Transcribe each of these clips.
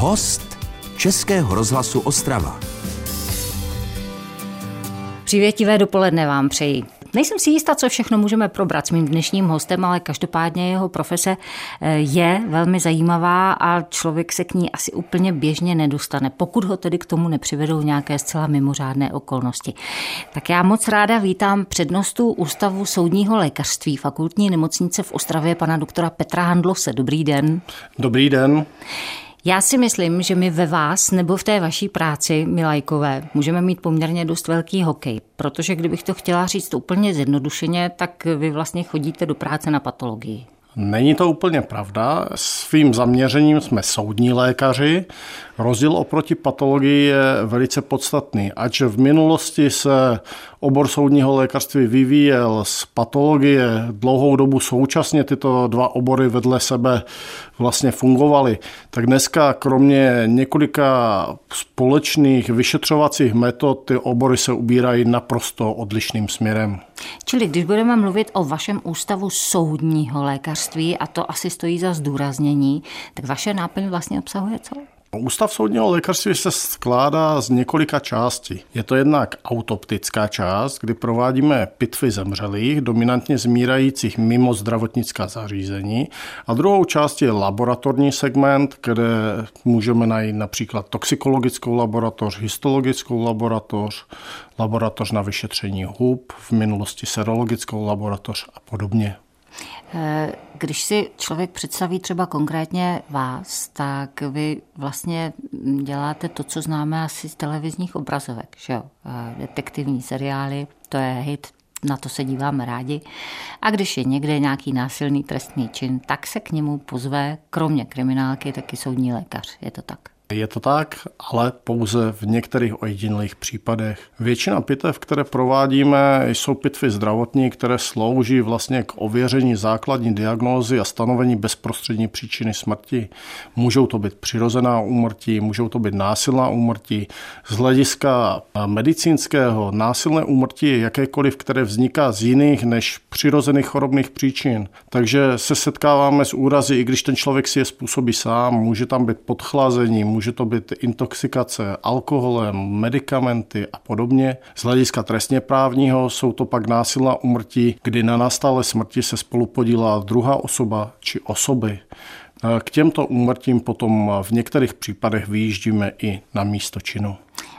Host Českého rozhlasu Ostrava. Přívětivé dopoledne vám přeji. Nejsem si jistá, co všechno můžeme probrat s mým dnešním hostem, ale každopádně jeho profese eh, je velmi zajímavá a člověk se k ní asi úplně běžně nedostane, pokud ho tedy k tomu nepřivedou nějaké zcela mimořádné okolnosti. Tak já moc ráda vítám přednostu Ústavu soudního lékařství fakultní nemocnice v Ostravě pana doktora Petra Handlose. Dobrý den. Dobrý den. Já si myslím, že my ve vás nebo v té vaší práci, Milajkové, můžeme mít poměrně dost velký hokej, protože kdybych to chtěla říct úplně zjednodušeně, tak vy vlastně chodíte do práce na patologii. Není to úplně pravda. Svým zaměřením jsme soudní lékaři. Rozdíl oproti patologii je velice podstatný. Ač v minulosti se obor soudního lékařství vyvíjel z patologie dlouhou dobu současně tyto dva obory vedle sebe vlastně fungovaly, tak dneska kromě několika společných vyšetřovacích metod ty obory se ubírají naprosto odlišným směrem. Čili když budeme mluvit o vašem ústavu soudního lékařství, a to asi stojí za zdůraznění, tak vaše náplň vlastně obsahuje co? Ústav soudního lékařství se skládá z několika částí. Je to jednak autoptická část, kdy provádíme pitvy zemřelých, dominantně zmírajících mimo zdravotnická zařízení. A druhou část je laboratorní segment, kde můžeme najít například toxikologickou laboratoř, histologickou laboratoř, laboratoř na vyšetření hub, v minulosti serologickou laboratoř a podobně. Eh, když si člověk představí třeba konkrétně vás, tak vy vlastně děláte to, co známe asi z televizních obrazovek, že jo? Eh, detektivní seriály, to je hit, na to se díváme rádi. A když je někde nějaký násilný trestný čin, tak se k němu pozve, kromě kriminálky, taky soudní lékař. Je to tak? Je to tak, ale pouze v některých ojedinělých případech. Většina pitev, které provádíme, jsou pitvy zdravotní, které slouží vlastně k ověření základní diagnózy a stanovení bezprostřední příčiny smrti. Můžou to být přirozená úmrtí, můžou to být násilná úmrtí. Z hlediska medicínského násilné úmrtí je jakékoliv, které vzniká z jiných než přirozených chorobných příčin. Takže se setkáváme s úrazy, i když ten člověk si je způsobí sám, může tam být podchlazení, může to být intoxikace alkoholem, medicamenty a podobně. Z hlediska trestně právního jsou to pak násilná umrtí, kdy na nastalé smrti se spolu podílá druhá osoba či osoby. K těmto úmrtím potom v některých případech vyjíždíme i na místo činu.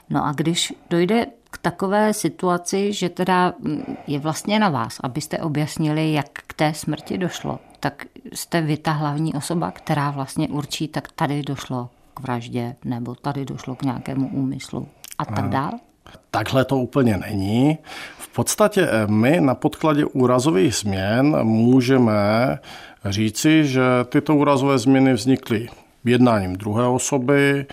No a když dojde k takové situaci, že teda je vlastně na vás, abyste objasnili, jak k té smrti došlo, tak jste vy ta hlavní osoba, která vlastně určí, tak tady došlo vraždě nebo tady došlo k nějakému úmyslu a tak dále? Takhle to úplně není. V podstatě eh, my na podkladě úrazových změn můžeme říci, že tyto úrazové změny vznikly jednáním druhé osoby,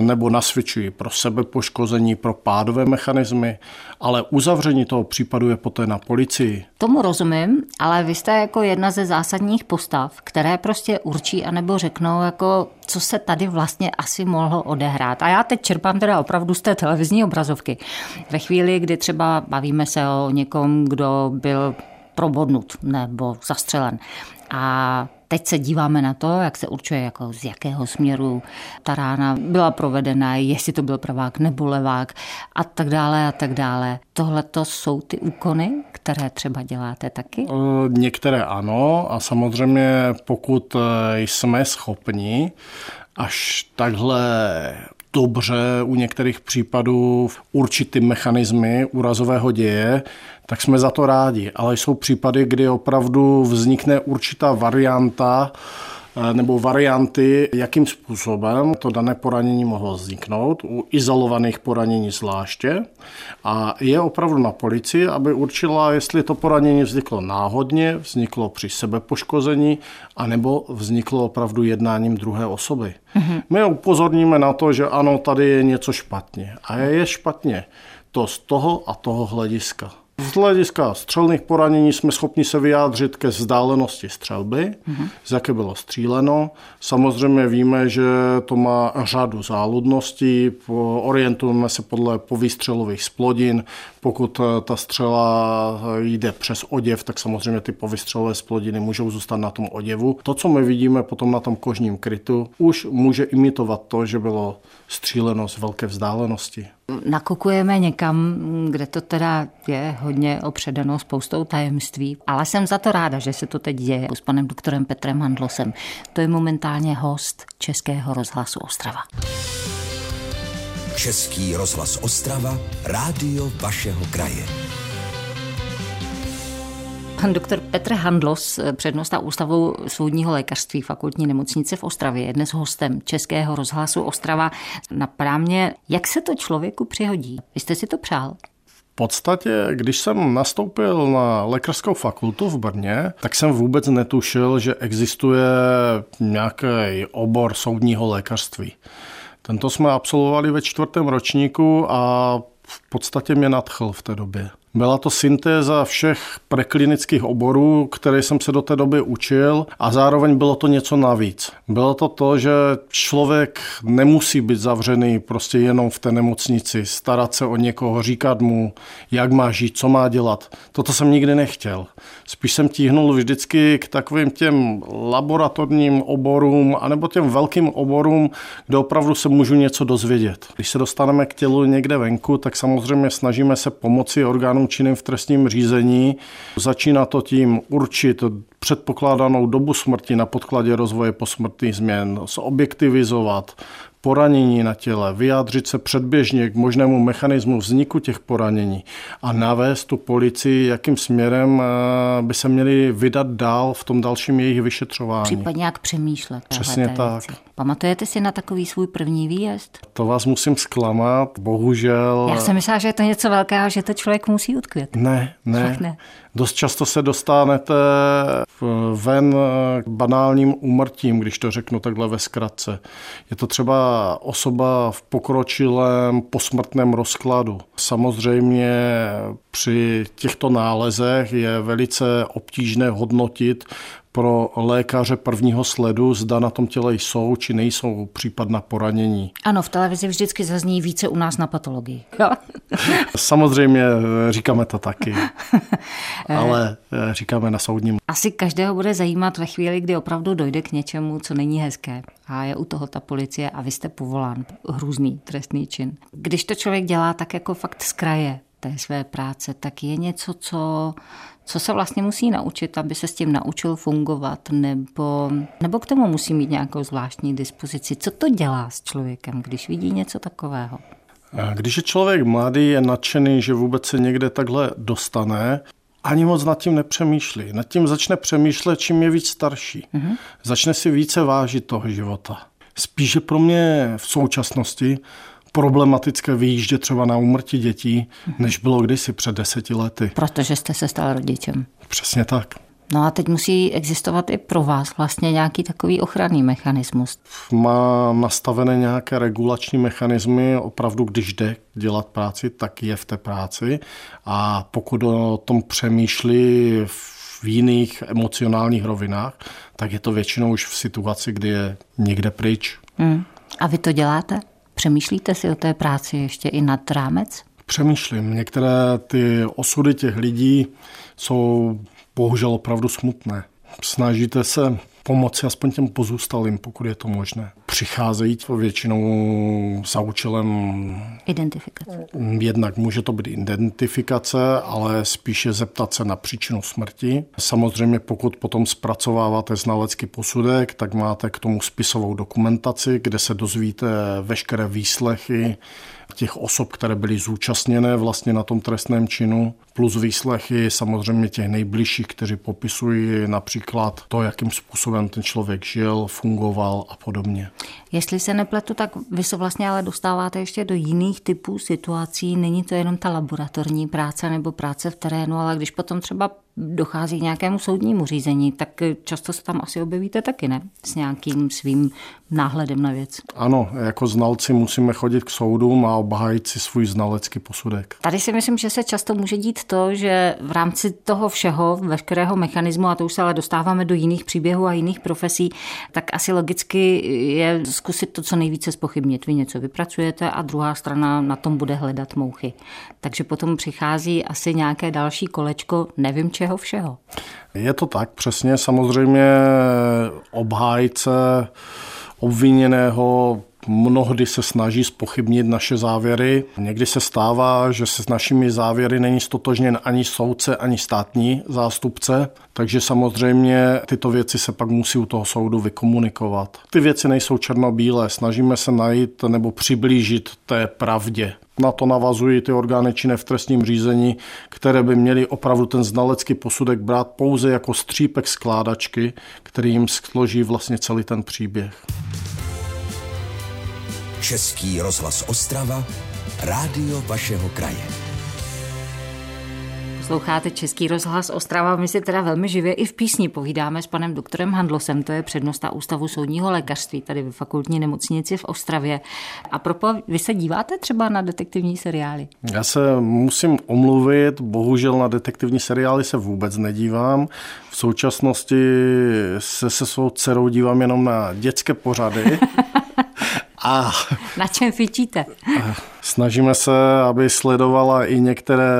nebo nasvědčují pro sebepoškození, pro pádové mechanismy, ale uzavření toho případu je poté na policii. Tomu rozumím, ale vy jste jako jedna ze zásadních postav, které prostě určí anebo řeknou, jako co se tady vlastně asi mohlo odehrát. A já teď čerpám teda opravdu z té televizní obrazovky. Ve chvíli, kdy třeba bavíme se o někom, kdo byl probodnut nebo zastřelen. A Teď se díváme na to, jak se určuje, jako z jakého směru ta rána byla provedena, jestli to byl pravák nebo levák a tak dále a tak dále. Tohle to jsou ty úkony, které třeba děláte taky? Některé ano a samozřejmě pokud e, jsme schopni až takhle dobře u některých případů určitý mechanismy úrazového děje, tak jsme za to rádi. Ale jsou případy, kdy opravdu vznikne určitá varianta, nebo varianty, jakým způsobem to dané poranění mohlo vzniknout, u izolovaných poranění zvláště. A je opravdu na policii, aby určila, jestli to poranění vzniklo náhodně, vzniklo při sebepoškození, anebo vzniklo opravdu jednáním druhé osoby. Mm-hmm. My upozorníme na to, že ano, tady je něco špatně. A je špatně to z toho a toho hlediska. Z hlediska střelných poranění jsme schopni se vyjádřit ke vzdálenosti střelby, mm-hmm. z jaké bylo stříleno. Samozřejmě víme, že to má řadu záludností, orientujeme se podle povýstřelových splodin. Pokud eh, ta střela jde přes oděv, tak samozřejmě ty povýstřelové splodiny můžou zůstat na tom oděvu. To, co my vidíme potom na tom kožním krytu, už může imitovat to, že bylo stříleno z velké vzdálenosti nakukujeme někam, kde to teda je hodně opředeno spoustou tajemství. Ale jsem za to ráda, že se to teď děje s panem doktorem Petrem Handlosem. To je momentálně host Českého rozhlasu Ostrava. Český rozhlas Ostrava, rádio vašeho kraje. Pan doktor Petr Handlos, přednosta Ústavu soudního lékařství fakultní nemocnice v Ostravě, je dnes hostem Českého rozhlasu Ostrava. Napadá mě, jak se to člověku přihodí. Vy jste si to přál? V podstatě, když jsem nastoupil na lékařskou fakultu v Brně, tak jsem vůbec netušil, že existuje nějaký obor soudního lékařství. Tento jsme absolvovali ve čtvrtém ročníku a v podstatě mě nadchl v té době. Byla to syntéza všech preklinických oborů, které jsem se do té doby učil a zároveň bylo to něco navíc. Bylo to to, že člověk nemusí být zavřený prostě jenom v té nemocnici, starat se o někoho, říkat mu, jak má žít, co má dělat. Toto jsem nikdy nechtěl. Spíš jsem tíhnul vždycky k takovým těm laboratorním oborům anebo těm velkým oborům, kde opravdu se můžu něco dozvědět. Když se dostaneme k tělu někde venku, tak samozřejmě snažíme se pomoci orgánům orgánům činným v trestním řízení. Začíná to tím určit předpokládanou dobu smrti na podkladě rozvoje posmrtných změn, zobjektivizovat, poranění na těle, vyjádřit se předběžně k možnému mechanismu vzniku těch poranění a navést tu policii, jakým směrem eh, by se měli vydat dál v tom dalším jejich vyšetřování. Případně jak přemýšlet. Přesně tak. Věci. Pamatujete si na takový svůj první výjezd? To vás musím zklamat, bohužel. Já jsem myslela, že je to něco velkého, že to člověk musí utkvět. Ne, ne. ne. Dost často se dostanete ven k banálním úmrtím, když to řeknu takhle ve zkratce. Je to třeba osoba v pokročilém posmrtném rozkladu. Samozřejmě při těchto nálezech je velice obtížné hodnotit, pro lékaře prvního sledu, zda na tom těle jsou či nejsou případná poranění. Ano, v televizi vždycky zazní více u nás na patologii. Samozřejmě eh, říkáme to taky, ale eh, říkáme na soudním. Asi každého bude zajímat ve chvíli, kdy opravdu dojde k něčemu, co není hezké. A je u toho ta policie a vy jste povolán. Hrůzný trestný čin. Když to člověk dělá tak jako fakt z kraje, té své práce, tak je něco, co, co se vlastně musí naučit, aby se s tím naučil fungovat, nebo, nebo k tomu musí mít nějakou zvláštní dispozici. Co to dělá s člověkem, když vidí něco takového? Když je člověk mladý, je nadšený, že vůbec se někde takhle dostane, ani moc nad tím nepřemýšlí. Nad tím začne přemýšlet, čím je víc starší. Mm-hmm. Začne si více vážit toho života. Spíše pro mě v současnosti problematické vyjíždět třeba na úmrtí dětí, než bylo kdysi před deseti lety. Protože jste se stal rodičem. Přesně tak. No a teď musí existovat i pro vás vlastně nějaký takový ochranný mechanismus. Má nastavené nějaké regulační mechanismy, opravdu když jde dělat práci, tak je v té práci a pokud o tom přemýšlí v jiných emocionálních rovinách, tak je to většinou už v situaci, kdy je někde pryč. Hmm. A vy to děláte? Přemýšlíte si o té práci ještě i nad rámec? Přemýšlím. Některé ty osudy těch lidí jsou bohužel opravdu smutné. Snažíte se pomoci aspoň těm pozůstalým, pokud je to možné. Přicházejí to většinou za účelem identifikace. Jednak může to být identifikace, ale spíše zeptat se na příčinu smrti. Samozřejmě pokud potom zpracováváte znalecký posudek, tak máte k tomu spisovou dokumentaci, kde se dozvíte veškeré výslechy, těch osob, které byly zúčastněné vlastně na tom trestném činu, plus výslechy samozřejmě těch nejbližších, kteří popisují například to, jakým způsobem ten člověk žil, fungoval a podobně. Jestli se nepletu, tak vy se vlastně ale dostáváte ještě do jiných typů situací. Není to jenom ta laboratorní práce nebo práce v terénu, ale když potom třeba dochází k nějakému soudnímu řízení, tak často se tam asi objevíte taky, ne? S nějakým svým náhledem na věc. Ano, jako znalci musíme chodit k soudům a obhájit si svůj znalecký posudek. Tady si myslím, že se často může dít to, že v rámci toho všeho, veškerého mechanismu, a to už se ale dostáváme do jiných příběhů a jiných profesí, tak asi logicky je zkusit to, co nejvíce spochybnit. Vy něco vypracujete a druhá strana na tom bude hledat mouchy. Takže potom přichází asi nějaké další kolečko, nevím čeho všeho. Je to tak, přesně. Samozřejmě obhájce obviněného mnohdy se snaží spochybnit naše závěry. Někdy se stává, že se s našimi závěry není stotožněn ani soudce, ani státní zástupce, takže samozřejmě tyto věci se pak musí u toho soudu vykomunikovat. Ty věci nejsou černobílé, snažíme se najít nebo přiblížit té pravdě. Na to navazují ty orgány činné v trestním řízení, které by měly opravdu ten znalecký posudek brát pouze jako střípek skládačky, který jim složí vlastně celý ten příběh. Český rozhlas Ostrava, rádio vašeho kraje. Posloucháte Český rozhlas Ostrava. My si teda velmi živě i v písni povídáme s panem doktorem Handlosem, to je přednosta Ústavu soudního lékařství tady ve fakultní nemocnici v Ostravě. A propo, vy se díváte třeba na detektivní seriály? Já se musím omluvit, bohužel na detektivní seriály se vůbec nedívám. V současnosti se se svou dcerou dívám jenom na dětské pořady. A na čem fičíte? Snažíme se, aby sledovala i některé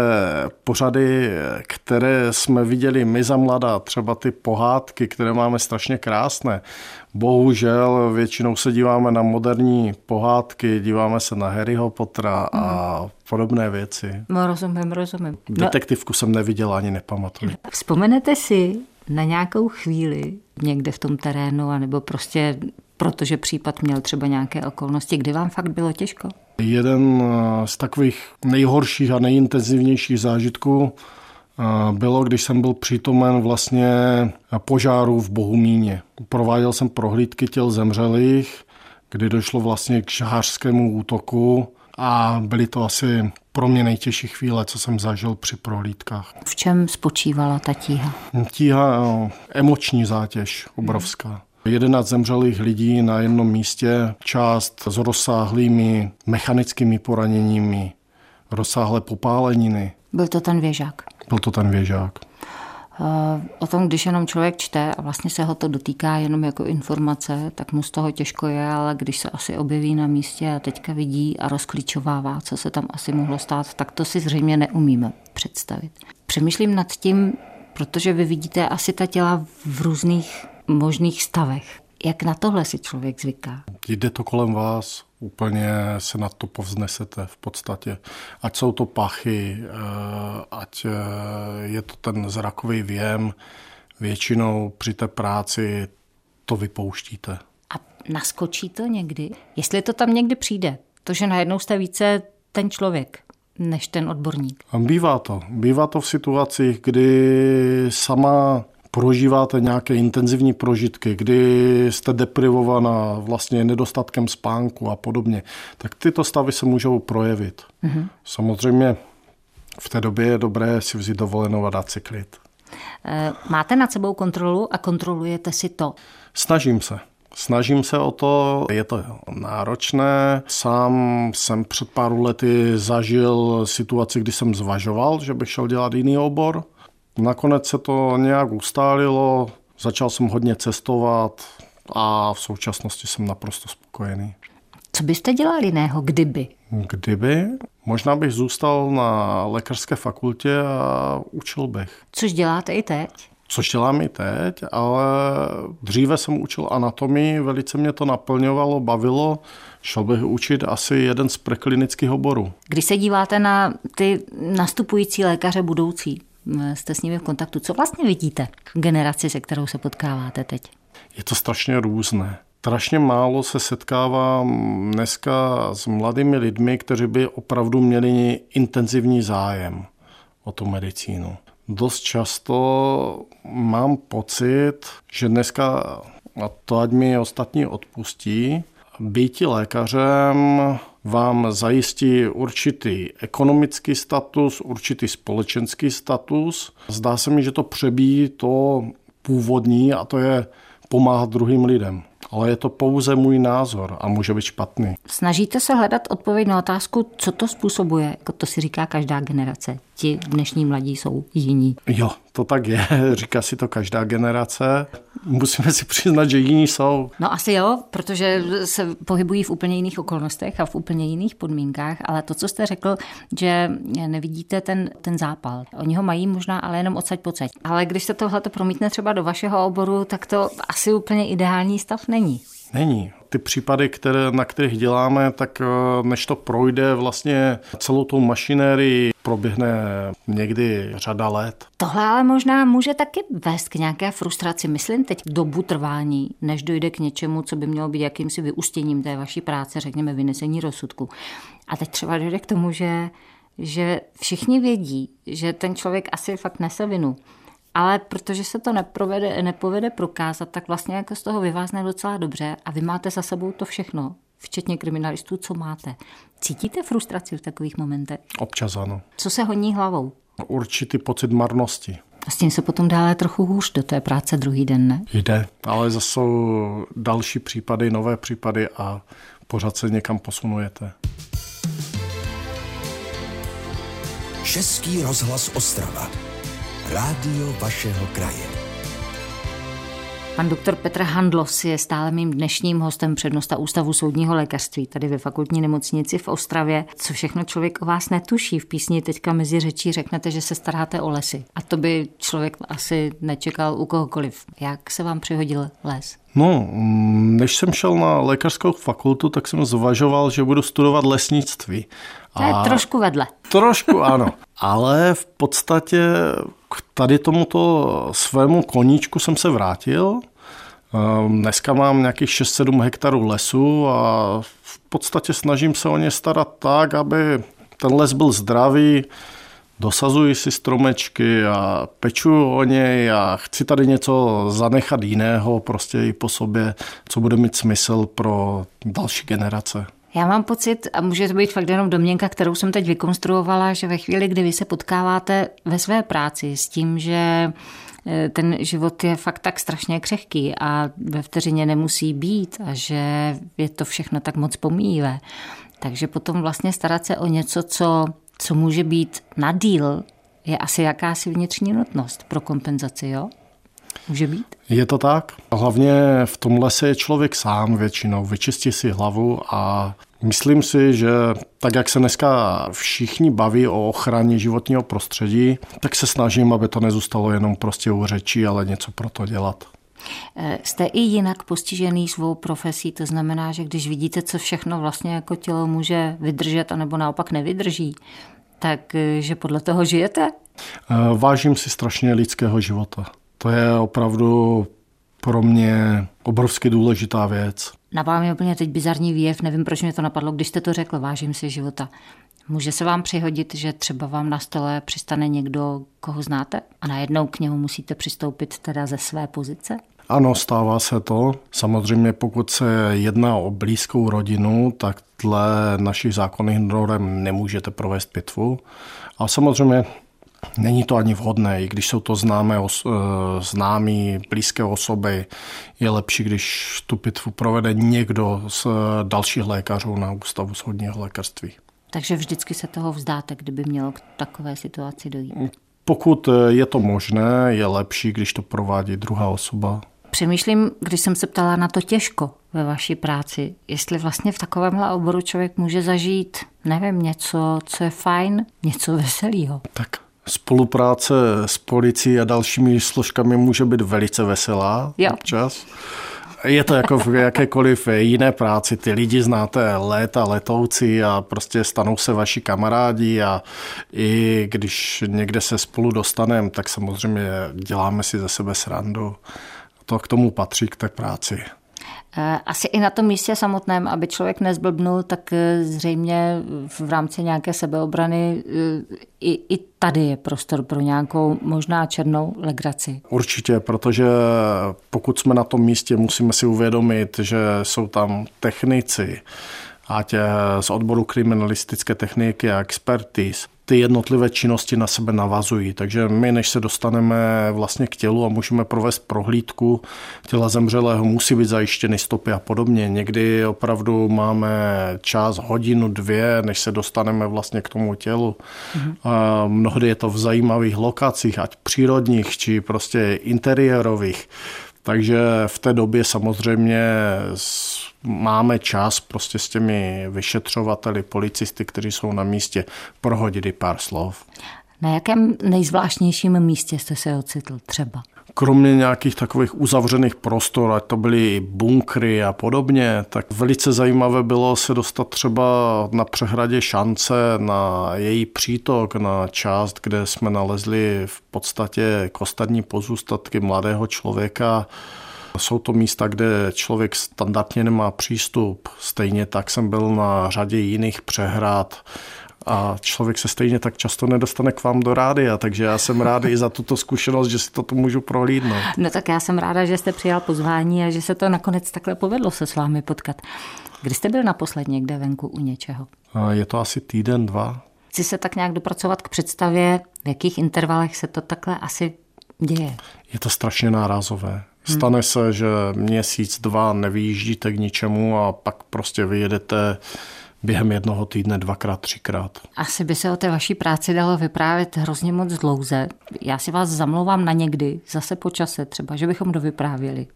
pořady, které jsme viděli my za mladá, třeba ty pohádky, které máme strašně krásné. Bohužel většinou se díváme na moderní pohádky, díváme se na Harryho Pottera a mhm. podobné věci. No, rozumím, rozumím. No. Detektivku jsem neviděla ani nepamatuju. Vzpomenete si na nějakou chvíli někde v tom terénu, anebo prostě protože případ měl třeba nějaké okolnosti, kdy vám fakt bylo těžko? Jeden eh, z takových nejhorších a nejintenzivnějších zážitků eh, bylo, když jsem byl přítomen vlastně požáru v Bohumíně. Prováděl jsem prohlídky těl zemřelých, kdy došlo vlastně k žhářskému útoku a byly to asi pro mě nejtěžší chvíle, co jsem zažil při prohlídkách. V čem spočívala ta tíha? Tíha, eh, emoční zátěž obrovská. Hmm. 11 zemřelých lidí na jednom místě, část s rozsáhlými mechanickými poraněními, rozsáhlé popáleniny. Byl to ten věžák? Byl to ten věžák. Eh, o tom, když jenom člověk čte a vlastně se ho to dotýká jenom jako informace, tak mu z toho těžko je, ale když se asi objeví na místě a teďka vidí a rozklíčovává, co se tam asi mohlo stát, tak to si zřejmě neumíme představit. Přemýšlím nad tím, protože vy vidíte asi ta těla v různých možných stavech. Jak na tohle si člověk zvyká? Jde to kolem vás, úplně se na to povznesete v podstatě. Ať jsou to pachy, eh, ať eh, je to ten zrakový věm, většinou při té práci to vypouštíte. A naskočí to někdy? Jestli to tam někdy přijde, to, že najednou jste více ten člověk, než ten odborník. Bývá to. Bývá to v situacích, kdy sama prožíváte nějaké intenzivní prožitky, kdy jste deprivovaná vlastně nedostatkem spánku a podobně, tak tyto stavy se můžou projevit. Mm-hmm. Samozřejmě v té době je dobré si vzít dovolenou a dát si klid. Eh, máte nad sebou kontrolu a kontrolujete si to? Snažím se. Snažím se o to, je to náročné. Sám jsem před pár lety zažil situaci, kdy jsem zvažoval, že bych šel dělat jiný obor. Nakonec se to nějak ustálilo, začal jsem hodně cestovat a v současnosti jsem naprosto spokojený. Co byste dělal jiného, kdyby? Kdyby? Možná bych zůstal na lékařské fakultě a učil bych. Což děláte i teď? Což dělám i teď, ale dříve jsem učil anatomii, velice mě to naplňovalo, bavilo. Šel bych učit asi jeden z preklinických oborů. Když se díváte na ty nastupující lékaře budoucí, jste s nimi v kontaktu. Co vlastně vidíte generaci, se kterou se potkáváte teď? Je to strašně různé. Strašně málo se setkávám dneska s mladými lidmi, kteří by opravdu měli intenzivní zájem o tu medicínu. Dost často mám pocit, že dneska, a to ať mi ostatní odpustí, býti lékařem vám zajistí určitý ekonomický status, určitý společenský status. Zdá se mi, že to přebíjí to původní a to je pomáhat druhým lidem ale je to pouze můj názor a může být špatný. Snažíte se hledat odpověď na otázku, co to způsobuje, to si říká každá generace. Ti dnešní mladí jsou jiní. Jo, to tak je, říká si to každá generace. Musíme si přiznat, že jiní jsou. No asi jo, protože se pohybují v úplně jiných okolnostech a v úplně jiných podmínkách, ale to, co jste řekl, že nevidíte ten, ten zápal. Oni ho mají možná, ale jenom odsaď pocať. Ale když se tohle promítne třeba do vašeho oboru, tak to asi úplně ideální stav není. Není. Ty případy, které, na kterých děláme, tak eh, než to projde vlastně celou tou mašinérii, proběhne někdy řada let. Tohle ale možná může taky vést k nějaké frustraci. Myslím teď dobu trvání, než dojde k něčemu, co by mělo být jakýmsi vyústěním té vaší práce, řekněme vynesení rozsudku. A teď třeba dojde k tomu, že, že všichni vědí, že ten člověk asi fakt nese vinu ale protože se to neprovede, nepovede prokázat, tak vlastně jako z toho vyvázne docela dobře a vy máte za sebou to všechno, včetně kriminalistů, co máte. Cítíte frustraci v takových momentech? Občas ano. Co se honí hlavou? Určitý pocit marnosti. A s tím se potom dále trochu hůř do té práce druhý den, ne? Jde, ale zase jsou další případy, nové případy a pořád se někam posunujete. Český rozhlas Ostrava. Rádio vašeho kraje. Pan doktor Petr Handlos je stále mým dnešním hostem přednosta Ústavu soudního lékařství tady ve fakultní nemocnici v Ostravě. Co všechno člověk o vás netuší. V písni teďka mezi řečí řeknete, že se staráte o lesy. A to by člověk asi nečekal u kohokoliv. Jak se vám přihodil les? No, než jsem šel na lékařskou fakultu, tak jsem zvažoval, že budu studovat lesnictví. To je trošku vedle. Trošku ano, ale v podstatě k tady tomuto svému koníčku jsem se vrátil. Ehm, dneska mám nějakých 6-7 hektarů lesu a v podstatě snažím se o ně starat tak, aby ten les byl zdravý, dosazuji si stromečky a peču o něj a chci tady něco zanechat jiného prostě i po sobě, co bude mít smysl pro další generace. Já mám pocit, a může to být fakt jenom domněnka, kterou jsem teď vykonstruovala, že ve chvíli, kdy vy se potkáváte ve své práci s tím, že e, ten život je fakt tak strašně křehký a ve vteřině nemusí být a že je to všechno tak moc pomíjivé. Takže potom vlastně starat se o něco, co, co může být na díl, je asi jakási vnitřní nutnost pro kompenzaci, jo? Může být? Je to tak. Hlavně v tom lese je člověk sám většinou. Vyčistí si hlavu a myslím si, že tak, jak se dneska všichni baví o ochraně životního prostředí, tak se snažím, aby to nezůstalo jenom prostě u řečí, ale něco pro to dělat. Eh, jste i jinak postižený svou profesí, to znamená, že když vidíte, co všechno vlastně jako tělo může vydržet, anebo naopak nevydrží, tak eh, že podle toho žijete? Eh, vážím si strašně lidského života. To je opravdu pro mě obrovsky důležitá věc. Napadá mi úplně teď bizarní výjev, nevím, proč mě to napadlo, když jste to řekl, vážím si života. Může se vám přihodit, že třeba vám na stole přistane někdo, koho znáte a najednou k němu musíte přistoupit teda ze své pozice? Ano, stává se to. Samozřejmě pokud se jedná o blízkou rodinu, tak dle našich zákonných norm nemůžete provést pitvu. A samozřejmě Není to ani vhodné, i když jsou to známé, eh, známí, blízké osoby, je lepší, když tu pitvu provede někdo z eh, dalších lékařů na ústavu soudního lékařství. Takže vždycky se toho vzdáte, kdyby mělo k takové situaci dojít? Pokud eh, je to možné, je lepší, když to provádí druhá osoba. Přemýšlím, když jsem se ptala na to těžko ve vaší práci, jestli vlastně v takovémhle oboru člověk může zažít, nevím, něco, co je fajn, něco veselého. Tak Spolupráce s policií a dalšími složkami může být velice veselá jo. občas. Je to jako v jakékoliv jiné práci. Ty lidi znáte léta, letoucí a prostě stanou se vaši kamarádi a i když někde se spolu dostaneme, tak samozřejmě děláme si ze sebe srandu. To k tomu patří k té práci. Eh, asi i na tom místě samotném, aby člověk nezblbnul, tak eh, zřejmě v rámci nějaké sebeobrany eh, i, i tady je prostor pro nějakou možná černou legraci. Určitě, protože pokud jsme na tom místě, musíme si uvědomit, že jsou tam technici, ať z odboru kriminalistické techniky a expertiz, ty jednotlivé činnosti na sebe navazují. Takže my, než se dostaneme vlastně k tělu a můžeme provést prohlídku těla zemřelého, musí být zajištěny stopy a podobně. Někdy opravdu máme čas, hodinu, dvě, než se dostaneme vlastně k tomu tělu. Mm-hmm. A mnohdy je to v zajímavých lokacích, ať přírodních, či prostě interiérových. Takže v té době samozřejmě máme čas prostě s těmi vyšetřovateli, policisty, kteří jsou na místě, prohodit i pár slov. Na jakém nejzvláštnějším místě jste se ocitl třeba? Kromě nějakých takových uzavřených prostor, ať to byly bunkry a podobně, tak velice zajímavé bylo se dostat třeba na přehradě šance, na její přítok, na část, kde jsme nalezli v podstatě kostadní pozůstatky mladého člověka, jsou to místa, kde člověk standardně nemá přístup. Stejně tak jsem byl na řadě jiných přehrad a člověk se stejně tak často nedostane k vám do rádia, takže já jsem rád i za tuto zkušenost, že si to tu můžu prohlídnout. No tak já jsem ráda, že jste přijal pozvání a že se to nakonec takhle povedlo se s vámi potkat. Kdy jste byl naposled někde venku u něčeho? Je to asi týden, dva. Chci se tak nějak dopracovat k představě, v jakých intervalech se to takhle asi děje. Je to strašně nárazové. Stane se, že měsíc, dva nevyjíždíte k ničemu a pak prostě vyjedete během jednoho týdne dvakrát, třikrát. Asi by se o té vaší práci dalo vyprávět hrozně moc dlouze. Já si vás zamlouvám na někdy, zase po čase třeba, že bychom dovyprávěli.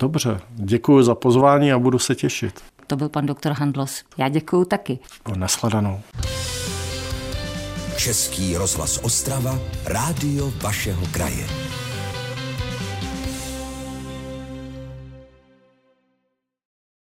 Dobře, děkuji za pozvání a budu se těšit. To byl pan doktor Handlos. Já děkuji taky. Nasledanou. Český rozhlas Ostrava, rádio vašeho kraje.